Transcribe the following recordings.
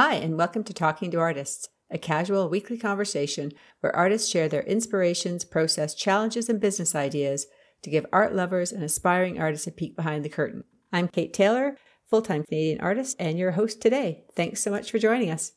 Hi, and welcome to Talking to Artists, a casual weekly conversation where artists share their inspirations, process, challenges, and business ideas to give art lovers and aspiring artists a peek behind the curtain. I'm Kate Taylor, full time Canadian artist, and your host today. Thanks so much for joining us.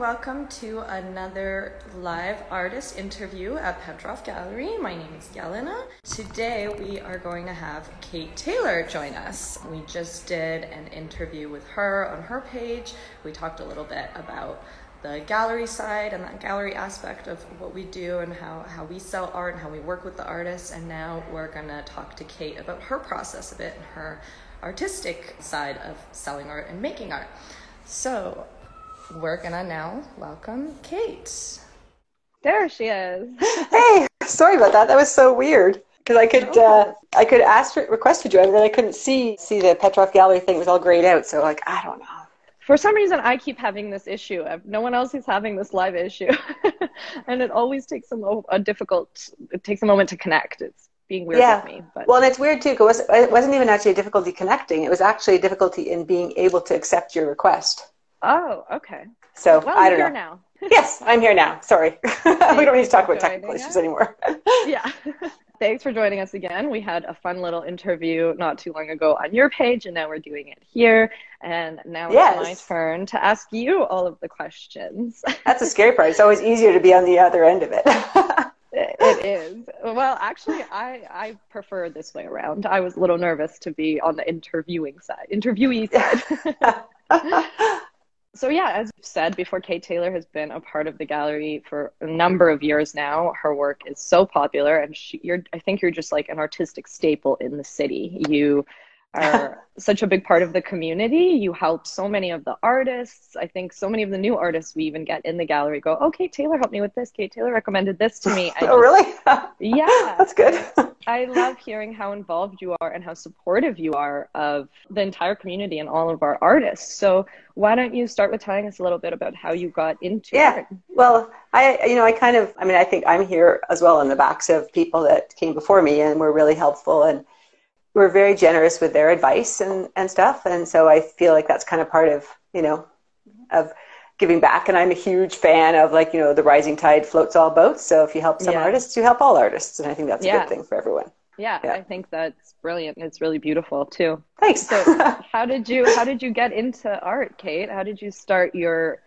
Welcome to another live artist interview at Petrov Gallery. My name is Yelena. Today we are going to have Kate Taylor join us. We just did an interview with her on her page. We talked a little bit about the gallery side and that gallery aspect of what we do and how, how we sell art and how we work with the artists. And now we're going to talk to Kate about her process a bit and her artistic side of selling art and making art. So, we're gonna now welcome Kate. There she is. hey, sorry about that. That was so weird because I could uh, I could ask for, request to join, but then I couldn't see see the Petrov Gallery thing it was all grayed out. So like I don't know. For some reason, I keep having this issue. No one else is having this live issue, and it always takes a, mo- a difficult. It takes a moment to connect. It's being weird yeah. with me. But. Well, and it's weird too because it wasn't even actually a difficulty connecting. It was actually a difficulty in being able to accept your request. Oh, okay. So well, I don't know. now. yes, I'm here now. Sorry. we don't need to talk about technical issues anymore. yeah. Thanks for joining us again. We had a fun little interview not too long ago on your page, and now we're doing it here. And now yes. it's my turn to ask you all of the questions. That's a scary part. It's always easier to be on the other end of it. it is. Well, actually, I, I prefer this way around. I was a little nervous to be on the interviewing side, interviewee side. So yeah, as you said before, Kate Taylor has been a part of the gallery for a number of years now. Her work is so popular, and she, you're I think you're just like an artistic staple in the city. You are such a big part of the community. You help so many of the artists. I think so many of the new artists we even get in the gallery go, "Oh, Kate Taylor helped me with this. Kate Taylor recommended this to me." I oh, really? yeah, that's good. I love hearing how involved you are and how supportive you are of the entire community and all of our artists. So, why don't you start with telling us a little bit about how you got into yeah. it? Well, I, you know, I kind of, I mean, I think I'm here as well on the backs of people that came before me and were really helpful and were very generous with their advice and, and stuff. And so I feel like that's kind of part of, you know, of giving back. And I'm a huge fan of like, you know, the rising tide floats all boats. So if you help some yeah. artists, you help all artists. And I think that's yeah. a good thing for everyone. Yeah, yeah, I think that's brilliant. It's really beautiful too. Thanks. so how did you how did you get into art, Kate? How did you start your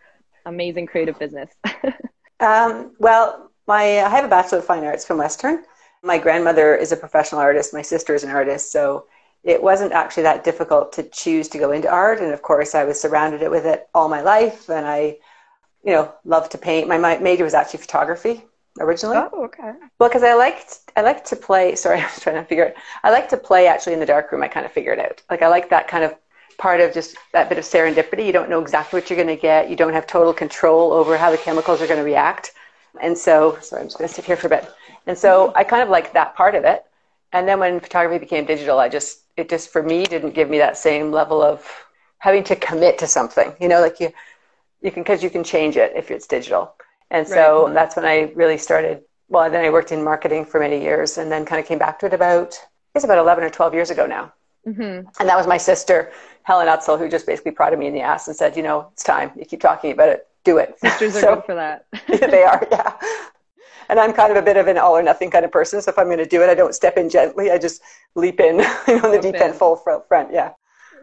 amazing creative business? um, well, my I have a bachelor of fine arts from Western. My grandmother is a professional artist. My sister is an artist, so it wasn't actually that difficult to choose to go into art. And of course, I was surrounded with it all my life, and I, you know, love to paint. My major was actually photography originally. Oh, okay. Well, because I liked I liked to play. Sorry, I was trying to figure it. I like to play actually in the dark room. I kind of figured it out. Like I like that kind of part of just that bit of serendipity. You don't know exactly what you're going to get. You don't have total control over how the chemicals are going to react. And so, sorry, I'm just going to sit here for a bit. And so I kind of liked that part of it. And then when photography became digital, I just it just for me didn't give me that same level of having to commit to something. You know, like you you can because you can change it if it's digital. And so right. that's when I really started. Well, then I worked in marketing for many years, and then kind of came back to it about it's about eleven or twelve years ago now. Mm-hmm. And that was my sister Helen Utzel who just basically prodded me in the ass and said, you know, it's time. You keep talking about it, do it. Sisters are so, good for that. they are, yeah. And I'm kind of a bit of an all or nothing kind of person. So if I'm going to do it, I don't step in gently. I just leap in, you know, the deep end full front. Yeah.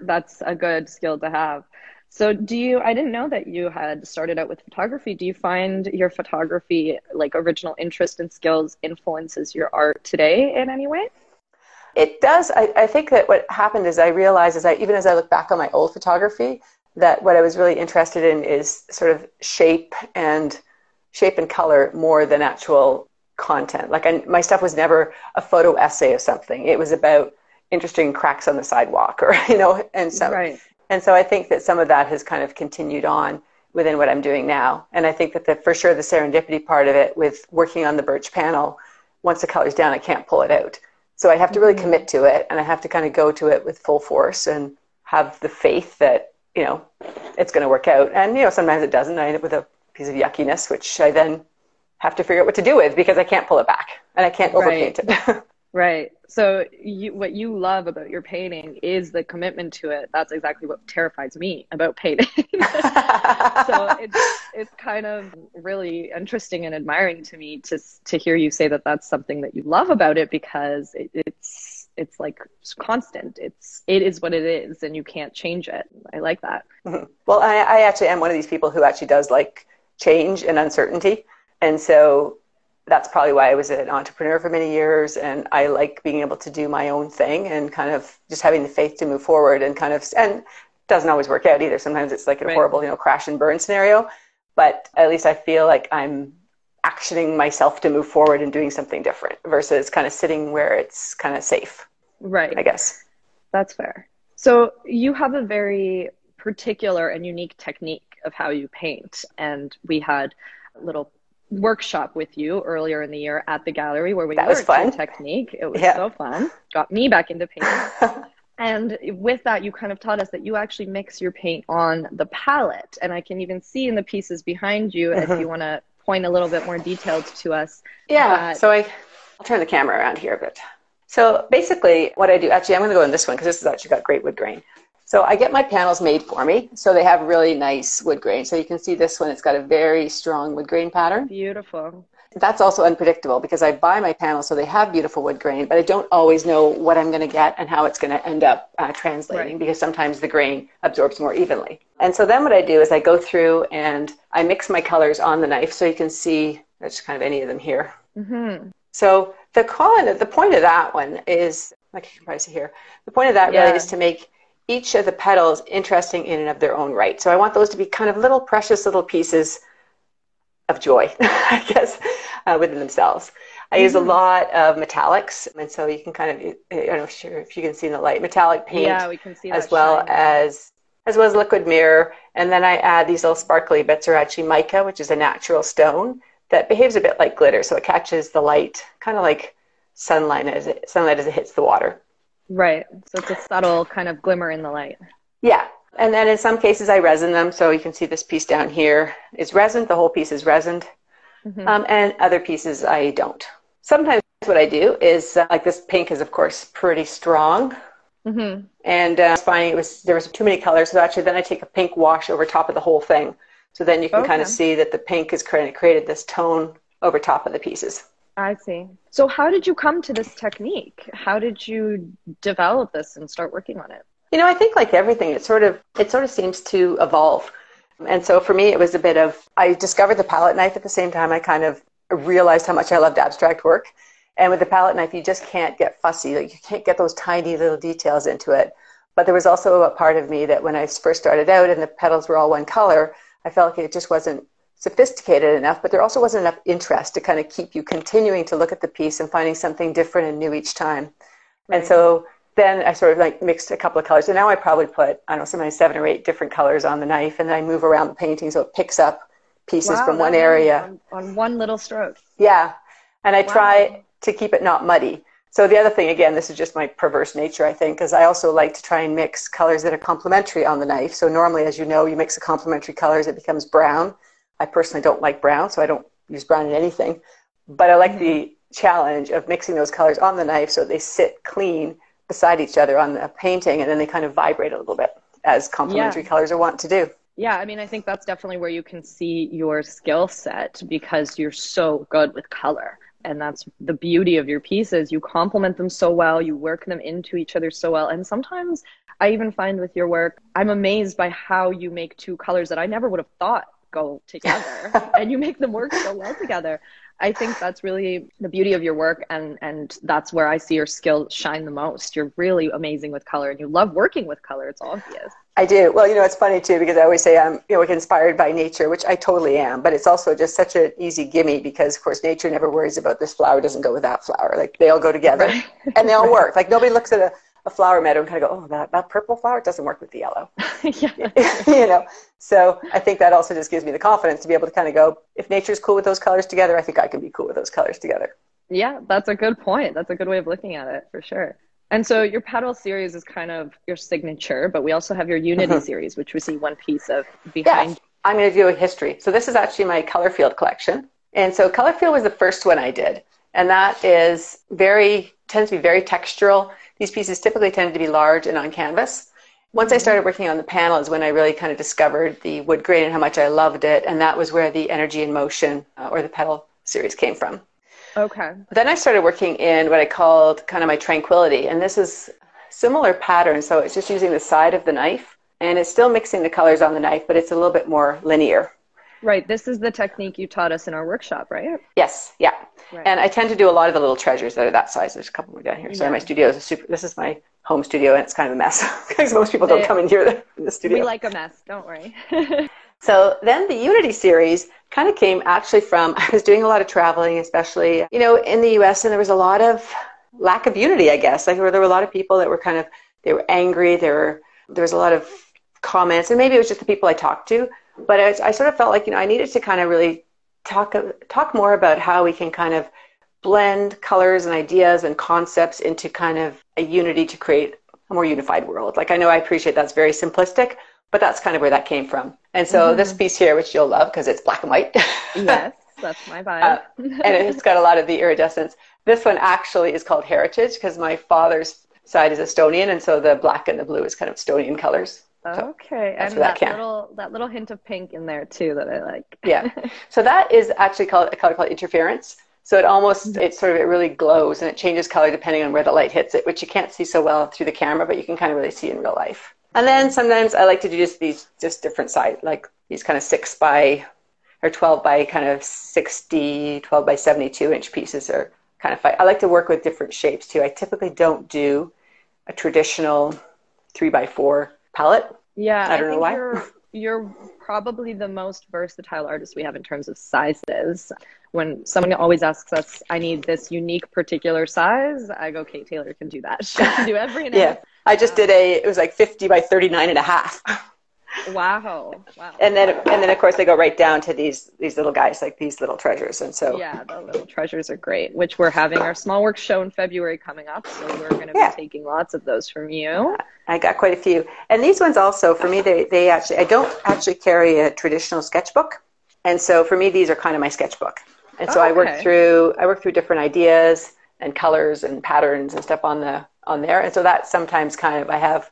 That's a good skill to have. So do you I didn't know that you had started out with photography. Do you find your photography like original interest and skills influences your art today in any way? It does. I, I think that what happened is I realized as I even as I look back on my old photography, that what I was really interested in is sort of shape and shape and color more than actual content. Like I, my stuff was never a photo essay of something. It was about interesting cracks on the sidewalk or you know and so right. and so I think that some of that has kind of continued on within what I'm doing now. And I think that the, for sure the serendipity part of it with working on the birch panel, once the color's down, I can't pull it out. So I have to really mm-hmm. commit to it and I have to kind of go to it with full force and have the faith that, you know, it's going to work out. And, you know, sometimes it doesn't. I end up with a piece of yuckiness, which I then have to figure out what to do with because I can't pull it back and I can't overpaint Right. it. Right. So you, what you love about your painting is the commitment to it. That's exactly what terrifies me about painting. so it's it's kind of really interesting and admiring to me to to hear you say that that's something that you love about it because it, it's it's like constant. It's it is what it is, and you can't change it. I like that. Mhm. Well, I, I actually am one of these people who actually does like change and uncertainty. And so that's probably why I was an entrepreneur for many years. And I like being able to do my own thing and kind of just having the faith to move forward and kind of, and doesn't always work out either. Sometimes it's like a Right. horrible, you know, crash and burn scenario. But at least I feel like I'm actioning myself to move forward and doing something different versus kind of sitting where it's kind of safe, Right. I guess. That's fair. So you have a very particular and unique technique of how you paint. And we had a little workshop with you earlier in the year at the gallery where we That was fun. technique. It was Yeah. so fun. Got me back into painting. And with that, you kind of taught us that you actually mix your paint on the palette. And I can even see in the pieces behind you, if mm-hmm. you want to point a little bit more detailed to us. Yeah. So I, I'll turn the camera around here a bit. So basically, what I do, actually, I'm going to go in this one because this has actually got great wood grain. So I get my panels made for me. So they have really nice wood grain. So you can see this one, it's got a very strong wood grain pattern. Beautiful. That's also unpredictable because I buy my panels so they have beautiful wood grain, but I don't always know what I'm going to get and how it's going to end up uh, translating Right. because sometimes the grain absorbs more evenly. And so then what I do is I go through and I mix my colors on the knife so you can see, there's kind of any of them here. hmm So the con, the point of that one is, like you can probably see here, the point of that Yeah. really is to make each of the petals interesting in and of their own right. So I want those to be kind of little precious little pieces of joy, I guess, uh, within themselves. I use a Mhm. lot of metallics, and so you can kind of, I don't know sure if you can see in the light, metallic paint Yeah, we can see as well shine. as as well as liquid mirror. And then I add these little sparkly bits are actually mica, which is a natural stone that behaves a bit like glitter, so it catches the light, kind of like sunlight as it sunlight as it hits the water. Right. So it's a subtle kind of glimmer in the light. Yeah. And then in some cases I resin them, so you can see this piece down here is resin. The whole piece is resined, Mhm. um, and other pieces I don't. Sometimes what I do is uh, like this pink is of course pretty strong, hmm and uh, finding it was there was too many colors. So actually, then I take a pink wash over top of the whole thing. So then you can kind of see that the pink has created this tone over top of the pieces. I see. So how did you come to this technique? How did you develop this and start working on it? You know, I think like everything, it sort of it sort of seems to evolve. And so for me, it was a bit of I discovered the palette knife at the same time. I kind of realized how much I loved abstract work. And with the palette knife, you just can't get fussy. Like you can't get those tiny little details into it. But there was also a part of me that when I first started out and the petals were all one color, I felt like it just wasn't sophisticated enough, but there also wasn't enough interest to kind of keep you continuing to look at the piece and finding something different and new each time. And so then I sort of like mixed a couple of colors. And now I probably put, I don't know, sometimes seven or eight different colors on the knife and then I move around the painting so it picks up pieces Wow, from one area. on, on one little stroke. Yeah. And I Wow. try to keep it not muddy. So the other thing, again, this is just my perverse nature, I think, because I also like to try and mix colors that are complementary on the knife. So normally, as you know, you mix the complementary colors, it becomes brown. I personally don't like brown, so I don't use brown in anything. But I like the mm-hmm. challenge of mixing those colors on the knife so they sit clean beside each other on the painting, and then they kind of vibrate a little bit as complementary Yeah. colors are wont to do. Yeah, I mean, I think that's definitely where you can see your skill set because you're so good with color. And that's the beauty of your pieces. You complement them so well, you work them into each other so well. And sometimes I even find with your work, I'm amazed by how you make two colors that I never would have thought go together. and you make them work so well together. I think that's really the beauty of your work and and that's where I see your skill shine the most. You're really amazing with color and you love working with color, it's obvious. I do. Well, you know, it's funny too because I always say I'm, you know, inspired by nature, which I totally am. But it's also just such an easy gimme because, of course, nature never worries about this flower doesn't go with that flower. Like they all go together Right. and they all work. Like nobody looks at a, a flower meadow and kind of go, oh, that, that purple flower doesn't work with the yellow. yeah. you know. So I think that also just gives me the confidence to be able to kind of go, if nature's cool with those colors together, I think I can be cool with those colors together. Yeah, that's a good point. That's a good way of looking at it for sure. And so your petal series is kind of your signature, but we also have your Unity Mhm. series, which we see one piece of Yeah, behind. I'm going to do a history. So this is actually my color field collection. And so color field was the first one I did. And that is very, tends to be very textural. These pieces typically tended to be large and on canvas. Once I mm-hmm. started working on the panel is when I really kind of discovered the wood grain and how much I loved it. And that was where the energy and motion uh, or the petal series came from. Okay. Then I started working in what I called kind of my tranquility. And this is similar pattern. So it's just using the side of the knife and it's still mixing the colors on the knife, but it's a little bit more linear. Right. This is the technique you taught us in our workshop, right? Yes. Yeah. Right. And I tend to do a lot of the little treasures that are that size. There's a couple more down here. Sorry, yeah. my studio is a super. This is my home studio, and it's kind of a mess because most people don't come in here in the studio. We like a mess. Don't worry. so then the Unity series kind of came actually from I was doing a lot of traveling, especially you know in the U.S. and there was a lot of lack of unity. I guess like there were a lot of people that were kind of they were angry. There were there was a lot of comments, and maybe it was just the people I talked to but I, I sort of felt like you know I needed to kind of really talk talk more about how we can kind of blend colors and ideas and concepts into kind of a unity to create a more unified world. Like I know I appreciate that's very simplistic, but that's kind of where that came from. And so mm-hmm. this piece here, which you'll love because it's black and white. yes, that's my vibe. uh, and it's got a lot of the iridescence. This one actually is called Heritage because my father's side is Estonian, and so the black and the blue is kind of Estonian colors. Okay, and that, that little that little hint of pink in there too that I like. yeah, so that is actually called a color called interference. So it almost mm-hmm. it sort of it really glows and it changes color depending on where the light hits it, which you can't see so well through the camera, but you can kind of really see in real life. And then sometimes I like to do just these just different size, like these kind of six by or 12 by kind of 60, 12 by 72 inch pieces are kind of fun. I like to work with different shapes too. I typically don't do a traditional three by four palette. Yeah, I don't I know why. You're, you're probably the most versatile artist we have in terms of sizes. When someone always asks us, I need this unique particular size, I go, Kate Taylor can do that. She can do every Yeah. I just did a, it was like 50 by 39 and a half. Wow. Wow. And then and then of course they go right down to these these little guys like these little treasures and so Yeah, the little treasures are great, which we're having our small work show in February coming up, so we're going to yeah. be taking lots of those from you. I got quite a few. And these ones also for me they they actually I don't actually carry a traditional sketchbook. And so for me these are kind of my sketchbook. And so oh, okay. I work through I work through different ideas and colors and patterns and stuff on the on there. And so that sometimes kind of I have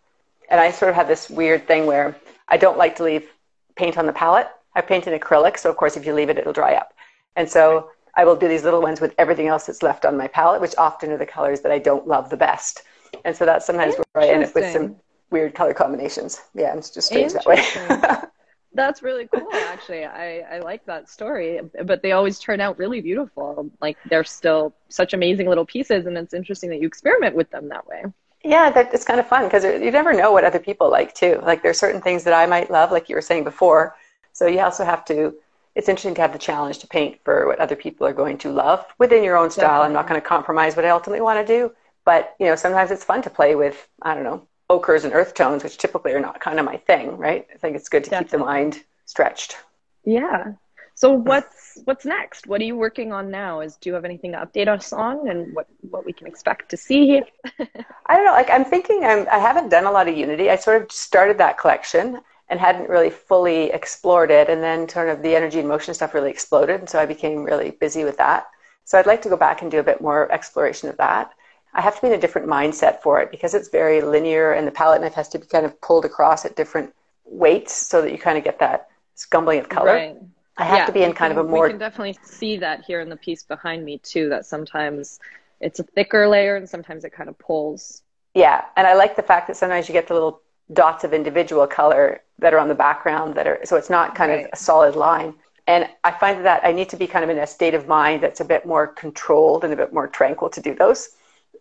and I sort of have this weird thing where I don't like to leave paint on the palette. I paint in acrylic, so of course if you leave it, it'll dry up. And so I will do these little ones with everything else that's left on my palette, which often are the colors that I don't love the best. And so that's sometimes where I end up with some weird color combinations. Yeah, it's just strange that way. that's really cool actually I, I like that story but they always turn out really beautiful like they're still such amazing little pieces and it's interesting that you experiment with them that way yeah, that, it's kind of fun because you never know what other people like too. Like there's certain things that I might love, like you were saying before. So you also have to. It's interesting to have the challenge to paint for what other people are going to love within your own style. Definitely. I'm not going to compromise what I ultimately want to do, but you know sometimes it's fun to play with I don't know ochres and earth tones, which typically are not kind of my thing, right? I think it's good to Definitely. keep the mind stretched. Yeah. So what's what's next? What are you working on now? Is do you have anything to update us on, and what what we can expect to see? I don't know. Like I'm thinking, I'm I haven't done a lot of Unity. I sort of started that collection and hadn't really fully explored it, and then sort of the energy and motion stuff really exploded, and so I became really busy with that. So I'd like to go back and do a bit more exploration of that. I have to be in a different mindset for it because it's very linear, and the palette knife has to be kind of pulled across at different weights so that you kind of get that scumbling of color. Right. I have yeah, to be in kind can, of a more. We can definitely see that here in the piece behind me too. That sometimes it's a thicker layer and sometimes it kind of pulls. Yeah, and I like the fact that sometimes you get the little dots of individual color that are on the background that are so it's not kind right. of a solid line. And I find that I need to be kind of in a state of mind that's a bit more controlled and a bit more tranquil to do those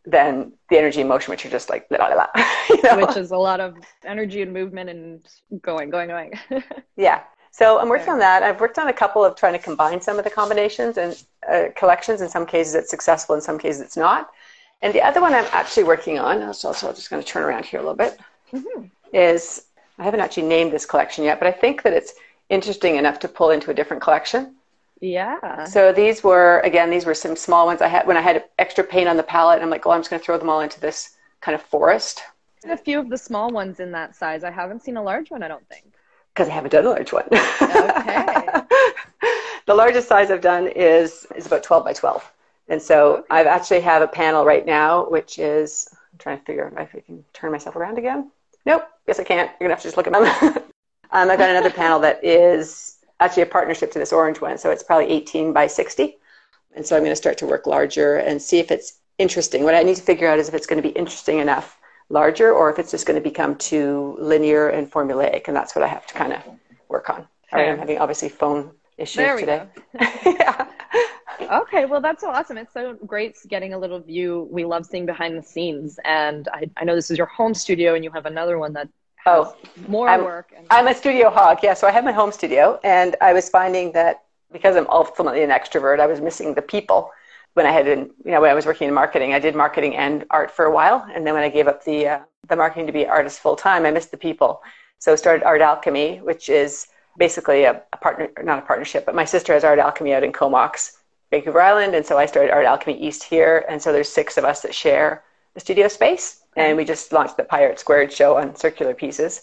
than the energy and motion, which are just like blah, blah, blah, you know? which is a lot of energy and movement and going, going, going. yeah, so I'm working on that. I've worked on a couple of trying to combine some of the combinations and uh, collections. In some cases, it's successful. In some cases, it's not. And the other one I'm actually working on, so, so I'm just going to turn around here a little bit, mm-hmm. is I haven't actually named this collection yet, but I think that it's interesting enough to pull into a different collection. Yeah. So these were again, these were some small ones I had when I had extra paint on the palette, and I'm like, oh, I'm just going to throw them all into this kind of forest. A few of the small ones in that size. I haven't seen a large one. I don't think because I haven't done a large one. Okay. the largest size I've done is is about 12 by 12. And so okay. I've actually have a panel right now, which is I'm trying to figure out if I can turn myself around again. Nope, guess I can't. You're gonna have to just look at them. um, I've got another panel that is actually a partnership to this orange one, so it's probably 18 by 60. And so I'm going to start to work larger and see if it's interesting. What I need to figure out is if it's going to be interesting enough larger or if it's just going to become too linear and formulaic. And that's what I have to kind of work on. All right, I'm having obviously phone issues there today. yeah. Okay, well, that's so awesome. It's so great getting a little view. We love seeing behind the scenes. And I, I know this is your home studio and you have another one that oh, more I'm, work. And- I'm a studio hog, yeah. So I have my home studio, and I was finding that because I'm ultimately an extrovert, I was missing the people when I had been, you know, when I was working in marketing. I did marketing and art for a while, and then when I gave up the uh, the marketing to be an artist full time, I missed the people. So I started Art Alchemy, which is basically a, a, partner, not a partnership, but my sister has Art Alchemy out in Comox, Vancouver Island, and so I started Art Alchemy East here, and so there's six of us that share the studio space, and we just launched the Pi R Squared show on circular pieces.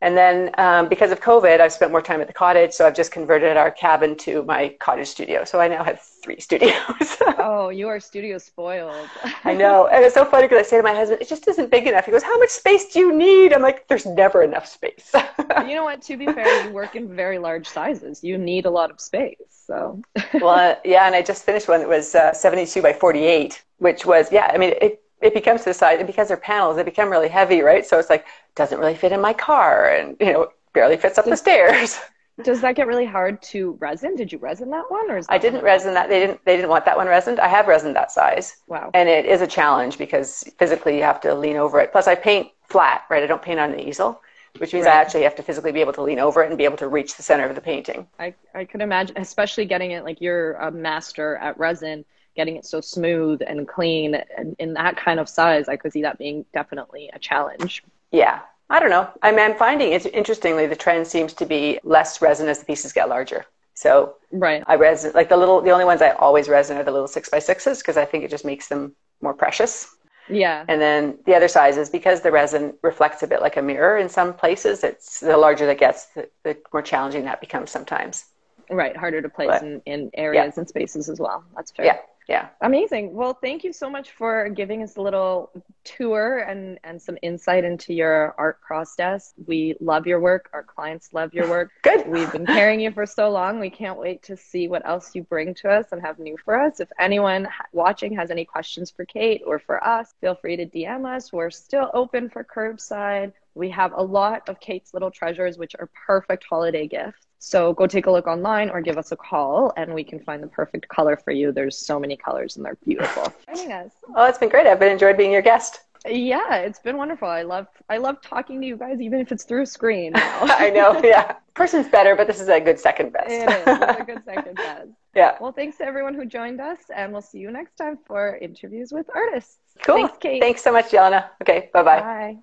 And then um, because of COVID, I've spent more time at the cottage, so I've just converted our cabin to my cottage studio. So I now have three studios. oh, you are studio spoiled. I know. And it's so funny because I say to my husband, it just isn't big enough. He goes, How much space do you need? I'm like, There's never enough space. you know what? To be fair, you work in very large sizes. You need a lot of space. So, well, uh, yeah. And I just finished one that was uh, 72 by 48, which was, yeah, I mean, it, it becomes the size, and because they're panels, they become really heavy, right? So it's like, doesn't really fit in my car and, you know, barely fits up the stairs. Does that get really hard to resin? Did you resin that one, or is that I didn't resin that. They didn't. They didn't want that one resined. I have resined that size. Wow. And it is a challenge because physically you have to lean over it. Plus, I paint flat, right? I don't paint on an easel, which means right. I actually have to physically be able to lean over it and be able to reach the center of the painting. I I could imagine, especially getting it like you're a master at resin getting it so smooth and clean and in that kind of size, I could see that being definitely a challenge. Yeah. I don't know. I mean, I'm finding it interestingly, the trend seems to be less resin as the pieces get larger. So right, I resin like the little, the only ones I always resin are the little six by sixes because I think it just makes them more precious. Yeah. And then the other sizes, because the resin reflects a bit like a mirror in some places, it's the larger that gets, the, the more challenging that becomes sometimes. Right, harder to place but, in, in areas yeah. and spaces as well. That's fair. Yeah, yeah. Amazing. Well thank you so much for giving us a little tour and and some insight into your art process. We love your work. Our clients love your work. Good. We've been carrying you for so long. We can't wait to see what else you bring to us and have new for us. If anyone watching has any questions for kate or for us feel free to dm us. We're still open for curbside we have a lot of Kate's little treasures, which are perfect holiday gifts. So go take a look online or give us a call and we can find the perfect color for you. There's so many colors and they're beautiful. Joining us. Oh, it's been great. I've been enjoyed being your guest. Yeah, it's been wonderful. I love I love talking to you guys, even if it's through a screen. I know. Yeah, person's better, but this is a good second best. it is. It's a good second best. yeah. Well, thanks to everyone who joined us, and we'll see you next time for interviews with artists. Cool. Thanks, Kate. Thanks so much, Jelena. Okay. Bye-bye. Bye.